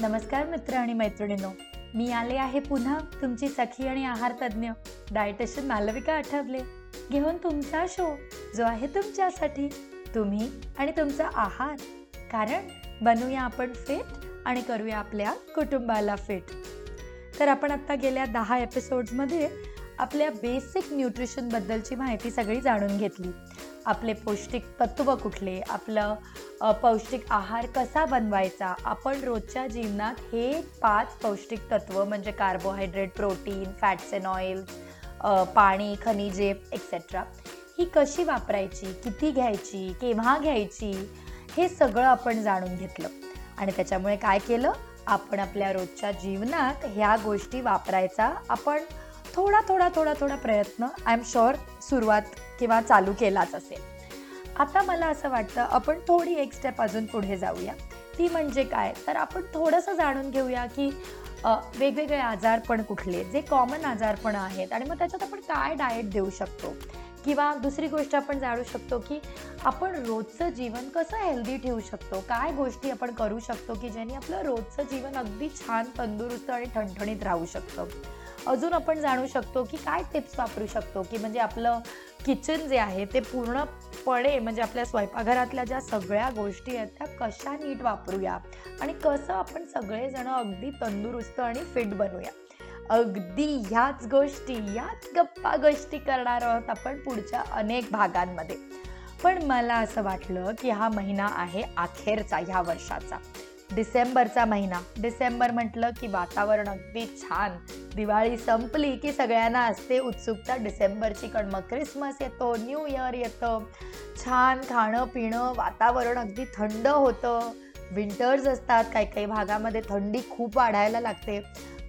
नमस्कार मित्र आणि मैत्रिणींनो. मी आले आहे पुन्हा तुमची सखी आणि आहार तज्ज्ञ डायटिशियन मालविका आठवले. घेऊन तुमचा शो जो आहे तुमच्यासाठी. तुम्ही आणि तुमचा आहार. कारण बनूया आपण फिट आणि करूया आपल्या कुटुंबाला फिट तर आपण आत्ता गेल्या दहा एपिसोड्समध्ये आपल्या बेसिक न्यूट्रिशनबद्दलची माहिती सगळी जाणून घेतली. आपले पौष्टिक तत्व कुठले? आपलं पौष्टिक आहार कसा बनवायचा? आपण रोजच्या जीवनात हे पाच पौष्टिक तत्व म्हणजे carbohydrate protein fats and oil पाणी खनिजे एक्सेट्रा ही कशी वापरायची? किती घ्यायची? केव्हा घ्यायची? हे सगळं आपण जाणून घेतलं. आणि त्याच्यामुळे काय केलं? आपण आपल्या रोजच्या जीवनात ह्या गोष्टी वापरायचा आपण थोडा थोडा थोडा थोडा प्रयत्न आय एम शुअर सुरुवात किंवा चालू केलाच असेल. आता मला असं वाटतं आपण थोडी एक स्टेप अजून पुढे जाऊया. ती म्हणजे काय? तर आपण थोडंसं जाणून घेऊया की वेगवेगळे वेगवेगळे आजारपण कुठले जे कॉमन आजारपण आहेत आणि मग त्याच्यात आपण काय डाएट देऊ शकतो? किंवा दुसरी गोष्ट आपण जाणू शकतो की आपण रोजचं जीवन कसं हेल्दी ठेवू शकतो? काय गोष्टी आपण करू शकतो की ज्याने आपलं रोजचं जीवन अगदी छान तंदुरुस्त आणि ठणठणीत राहू शकतं? अजून आपण जाणू शकतो की काय टिप्स वापरू शकतो? की म्हणजे आपलं किचन जे आहे ते पूर्ण पणे म्हणजे आपल्या स्वयंपाकघरातल्या ज्या सगळ्या गोष्टी आहेत त्या कशा नीट वापरूया? आणि कसं आपण सगळेजण अगदी तंदुरुस्त आणि फिट बनूया? अगदी ह्याच गोष्टी ह्याच गप्पा गोष्टी करणार आहोत आपण पुढच्या अनेक भागांमध्ये. पण मला असं वाटलं की हा महिना आहे अखेरचा ह्या वर्षाचा. डिसेंबरचा महिना. डिसेंबर म्हटलं की वातावरण अगदी छान. दिवाळी संपली की सगळ्यांना असते उत्सुकता डिसेंबरची कारण मग क्रिसमस येतो न्यू इयर येतं. छान खाणं पिणं वातावरण अगदी थंड होतं. विंटर्स असतात काही काही भागामध्ये थंडी खूप वाढायला लागते.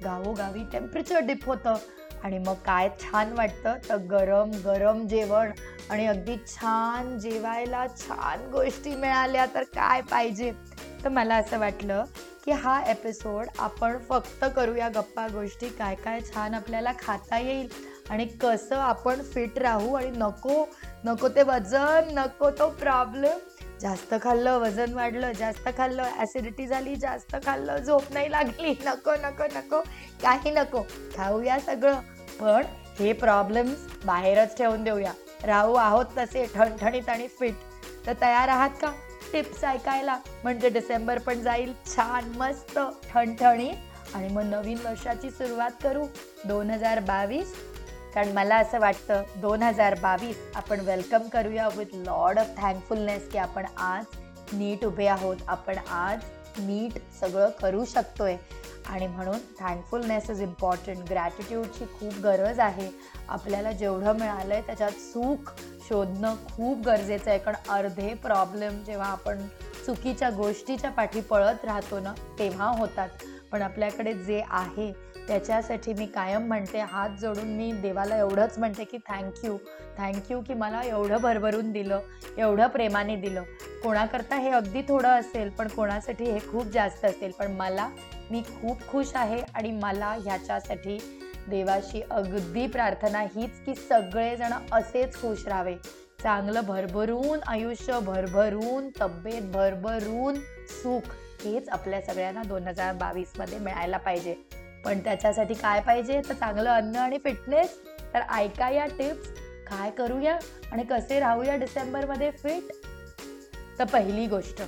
गावोगावी टेम्परेचर डिप होतं. आणि मग काय छान वाटतं? तर गरम गरम जेवण आणि अगदी छान जेवायला छान गोष्टी मिळाल्या तर काय पाहिजे? तर मला असं वाटलं की हा एपिसोड आपण फक्त करूया गप्पा गोष्टी काय काय छान आपल्याला खाता येईल आणि कसं आपण फिट राहू आणि नको नको ते वजन नको तो प्रॉब्लेम जास्त खाल्लं वजन वाढलं जास्त खाल्लं ॲसिडिटी झाली जास्त खाल्लं झोप नाही लागली. नको नको नको काही नको. खाऊया सगळं पण हे प्रॉब्लेम्स बाहेरच ठेवून देऊया. राहू आहोत तसे ठणठणीत आणि फिट तर तयार आहात का? टिप्स ऐकायला. म्हणजे डिसेंबर पण जाईल. छान मस्त ठणठणीत. आणि मग नवीन वर्षाची सुरुवात करू. दोन हजार बावीस. कारण मला असं वाटतं दोन हजार बावीस आपण वेलकम करूया विथ लॉर्ड ऑफ थँकफुलनेस की आपण आज नीट उभे आहोत. आपण आज नीट सगळं करू शकतोय. आणि म्हणून थँकफुलनेस इज इम्पॉर्टंट ग्रॅटिट्यूडची खूप गरज आहे. आपल्याला जेवढं मिळालं आहे त्याच्यात सुख शोधणं खूप गरजेचं आहे. कारण अर्धे प्रॉब्लेम जेव्हा आपण चुकीच्या गोष्टीच्या पाठी पळत राहतो ना तेव्हा होतात. पण आपल्याकडे जे आहे त्याच्यासाठी मी कायम म्हणते हात जोडून मी देवाला एवढंच म्हणते की थँक्यू थँक्यू की मला एवढं भरभरून दिलं एवढं प्रेमाने दिलं. कोणाकरता हे अगदी थोडं असेल पण कोणासाठी हे खूप जास्त असेल. पण मला मी खूप खुश आहे आणि मला ह्याच्यासाठी देवाशी अगदी प्रार्थना हीच की सगळेजण असेच खुश राहावे. चांगलं भरभरून आयुष्य भरभरून तब्येत भरभरून सुख हेच आपल्या सगळ्यांना दोन हजार बावीसमध्ये मिळायला पाहिजे. पण त्याच्यासाठी काय पाहिजे? तर चांगलं अन्न आणि फिटनेस तर ऐका या टिप्स काय करूया आणि कसे राहूया डिसेंबरमध्ये फिट तर पहिली गोष्ट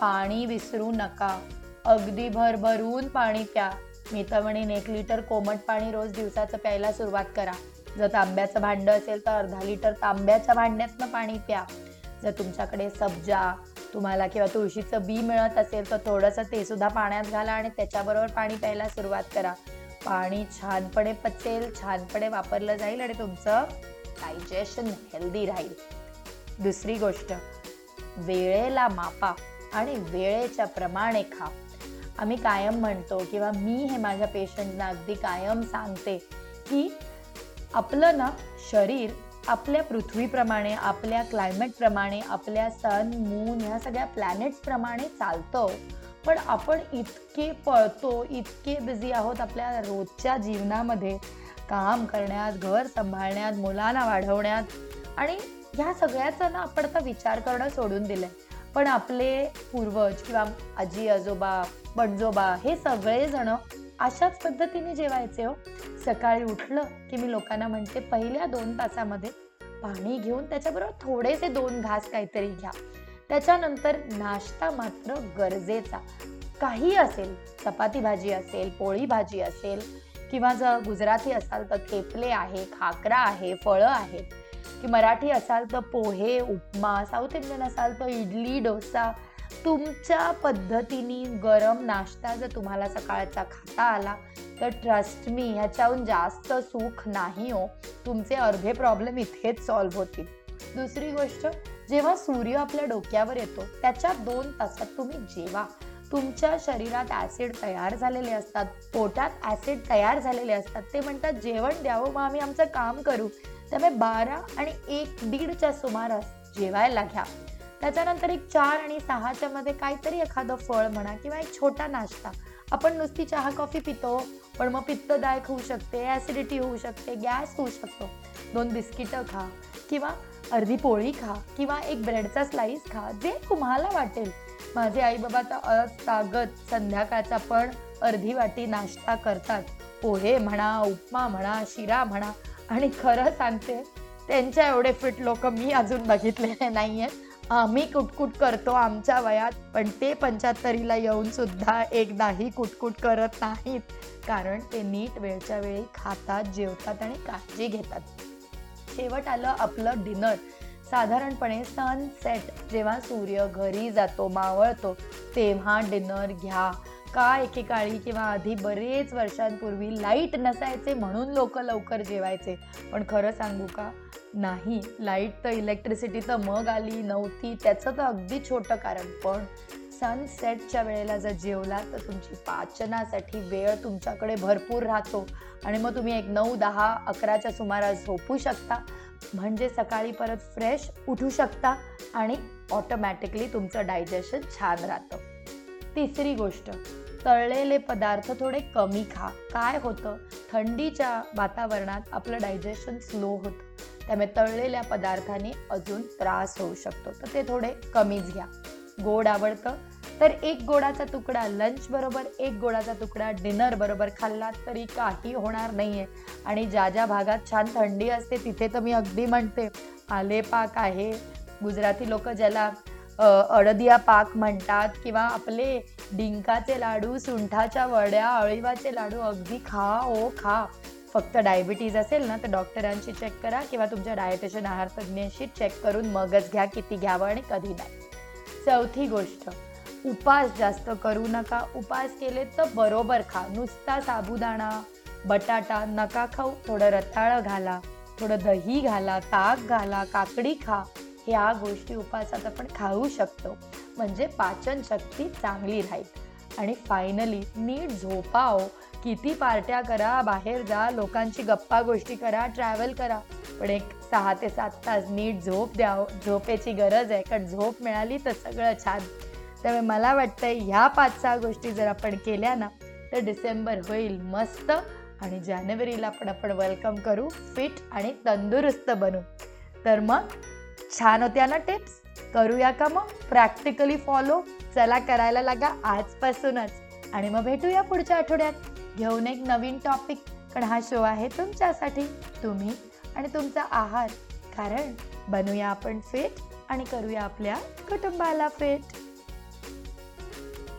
पाणी विसरू नका. अगदी भरभरून पाणी प्या. मी तर म्हणेन एक लिटर कोमट पाणी रोज दिवसाचं प्यायला सुरुवात करा. जर तांब्याचं भांडं असेल तर अर्धा लिटर तांब्याच्या भांड्यातनं पाणी प्या. जर तुमच्याकडे सब्जा तुम्हाला किंवा तुळशीचं बी मिळत असेल तर थोडंसं ते सुद्धा पाण्यात घाला आणि त्याच्याबरोबर पाणी प्यायला सुरुवात करा. पाणी छानपणे पचेल छानपणे वापरलं जाईल आणि तुमचं डायजेशन हेल्दी राहील. दुसरी गोष्ट वेळेला मापा आणि वेळेच्या प्रमाणे खा. आम्ही कायम म्हणतो किंवा मी हे माझ्या पेशंटना अगदी कायम सांगते की आपलं ना शरीर आपल्या पृथ्वीप्रमाणे आपल्या क्लायमेटप्रमाणे आपल्या सन मून ह्या सगळ्या प्लॅनेट्सप्रमाणे चालतं. पण आपण इतके पळतो इतके बिझी आहोत आपल्या रोजच्या जीवनामध्ये. काम करण्यात घर सांभाळण्यात मुलांना वाढवण्यात. आणि ह्या सगळ्याचा ना आपण आता विचार करणं सोडून दिलं आहे पण आपले पूर्वज किंवा आजी आजोबा बनजोबा हे सगळेजणं अशाच पद्धतीने जेवायचे हो. सकाळी उठलं की मी लोकांना म्हणते पहिल्या दोन तासामध्ये पाणी घेऊन त्याच्याबरोबर थोडेसे दोन घास काहीतरी घ्या. त्याच्यानंतर नाश्ता मात्र गरजेचा. काही असेल चपाती भाजी असेल पोळी भाजी असेल किंवा जर गुजराती असाल तर थेपले आहे खाकरा आहे फळं आहेत. की मराठी असाल तर पोहे उपमा साऊथ इंडियन असाल तर इडली डोसा तुमच्या पद्धतीने गरम नाश्ता जर तुम्हाला सकाळचा खाता आला तर ट्रस्ट मी ह्याच्याहून जास्त सुख नाही हो. तुमचे अर्धे प्रॉब्लेम इथेच सॉल्व्ह होतील. दुसरी गोष्ट जेव्हा सूर्य आपल्या डोक्यावर येतो त्याच्या दोन तासात तुम्ही जेवा. तुमच्या शरीरात ॲसिड तयार झालेले असतात पोटात ऍसिड तयार झालेले असतात. ते म्हणतात जेवण द्यावं मग आम्ही आमचं काम करू. त्यामुळे बारा आणि एक दीडच्या सुमारास जेवायला घ्या. त्याच्यानंतर एक चार आणि सहाच्या मध्ये काहीतरी एखादं फळ म्हणा किंवा एक छोटा नाश्ता. आपण नुसती चहा कॉफी पितो पण मग पित्तदायक होऊ शकते ॲसिडिटी होऊ शकते गॅस होऊ शकतो. दोन बिस्किटं खा किंवा अर्धी पोळी खा किंवा एक ब्रेडचा स्लाईस खा जे तुम्हाला वाटेल. माझे आई बाबा तर तागत संध्याकाळचा पण अर्धी वाटी नाश्ता करतात. पोहे म्हणा उपमा म्हणा शिरा म्हणा. आणि खरं सांगते त्यांच्या एवढे फिट लोक मी अजून बघितलेले नाही आहेत आम्ही कुटकुट करतो आमच्या वयात पण ते पंच्याहत्तरीला येऊन सुद्धा एकदाही कुटकुट करत नाहीत. कारण ते नीट वेळच्या वेळी खातात जेवतात आणि काळजी घेतात. शेवट आलं आपलं डिनर. साधारणपणे सनसेट जेव्हा सूर्य घरी जातो मावळतो तेव्हा डिनर घ्या. का एकेकाळी किंवा आधी बरेच वर्षांपूर्वी लाइट नसायचे म्हणून लोक लवकर जेवायचे. पण खरं सांगू का? नाही लाइट तर इलेक्ट्रिसिटी तर मग आली नव्हती त्याचं तर अगदी छोटं कारण. पण सनसेटच्या वेळेला जर जेवला तर तुमची पाचनासाठी वेळ तुमच्याकडे भरपूर राहतो. आणि मग तुम्ही एक नऊ दहा अकराच्या सुमारास झोपू शकता. म्हणजे सकाळी परत फ्रेश उठू शकता आणि ऑटोमॅटिकली तुमचं डायजेशन छान राहतं. तिसरी गोष्ट तळलेले पदार्थ थोडे कमी खा. काय होतं? थंडीच्या वातावरणात आपलं डायजेशन स्लो होतं. त्यामुळे तळलेल्या पदार्थाने अजून त्रास होऊ शकतो. तर ते थोडे कमीच घ्या. गोड आवडतं. तर एक गोडाचा तुकडा लंच बरोबर एक गोडाचा तुकडा डिनर बरोबर खाल्ला तरी काही होणार नाहीये. आणि ज्या ज्या भागात छान थंडी असते तिथे तर मी अगदी म्हणते आले पाक आहे. गुजराती लोक ज्याला अडदिया पाक म्हणतात किंवा आपले डिंकाचे लाडू सुंठाच्या वड्या अळीवाचे लाडू अगदी खा ओ खा. फक्त डायबिटीज असेल ना तर डॉक्टरांशी चेक करा किंवा तुमच्या डायटेशन आहार तज्ज्ञांशी चेक करून मगच घ्या किती घ्यावं आणि कधी नाही. चौथी गोष्ट उपास जास्त करू नका. उपास केले तर बरोबर खा. नुसता साबुदाणा बटाटा नका खाऊ. थोडं रताळं घाला थोडं दही घाला ताक घाला काकडी खा. ह्या गोष्टी उपासात आपण खाऊ शकतो. म्हणजे पाचन शक्ती चांगली राहील. आणि फायनली नीट झोपाव. किती पार्ट्या करा बाहेर जा लोकांची गप्पा गोष्टी करा ट्रॅव्हल करा. पण एक सहा ते सात तास नीट झोप द्या झोपेची गरज आहे. कारण झोप मिळाली तर सगळं छान. त्यामुळे मला वाटतं ह्या पाच सहा गोष्टी जर आपण केल्या ना तर डिसेंबर होईल मस्त. आणि जानेवारीला पण आपण वेलकम करू फिट आणि तंदुरुस्त बनू. तर मग छान होत्या ना टिप्स करूया का मग? प्रॅक्टिकली फॉलो चला करायला लागा आजपासूनच. आणि मग भेटूया पुढच्या आठवड्यात. घेऊन एक नवीन टॉपिक पण हा शो आहे तुमच्यासाठी. तुम्ही आणि तुमचा आहार. कारण बनूया आपण फिट आणि करूया आपल्या कुटुंबाला फिट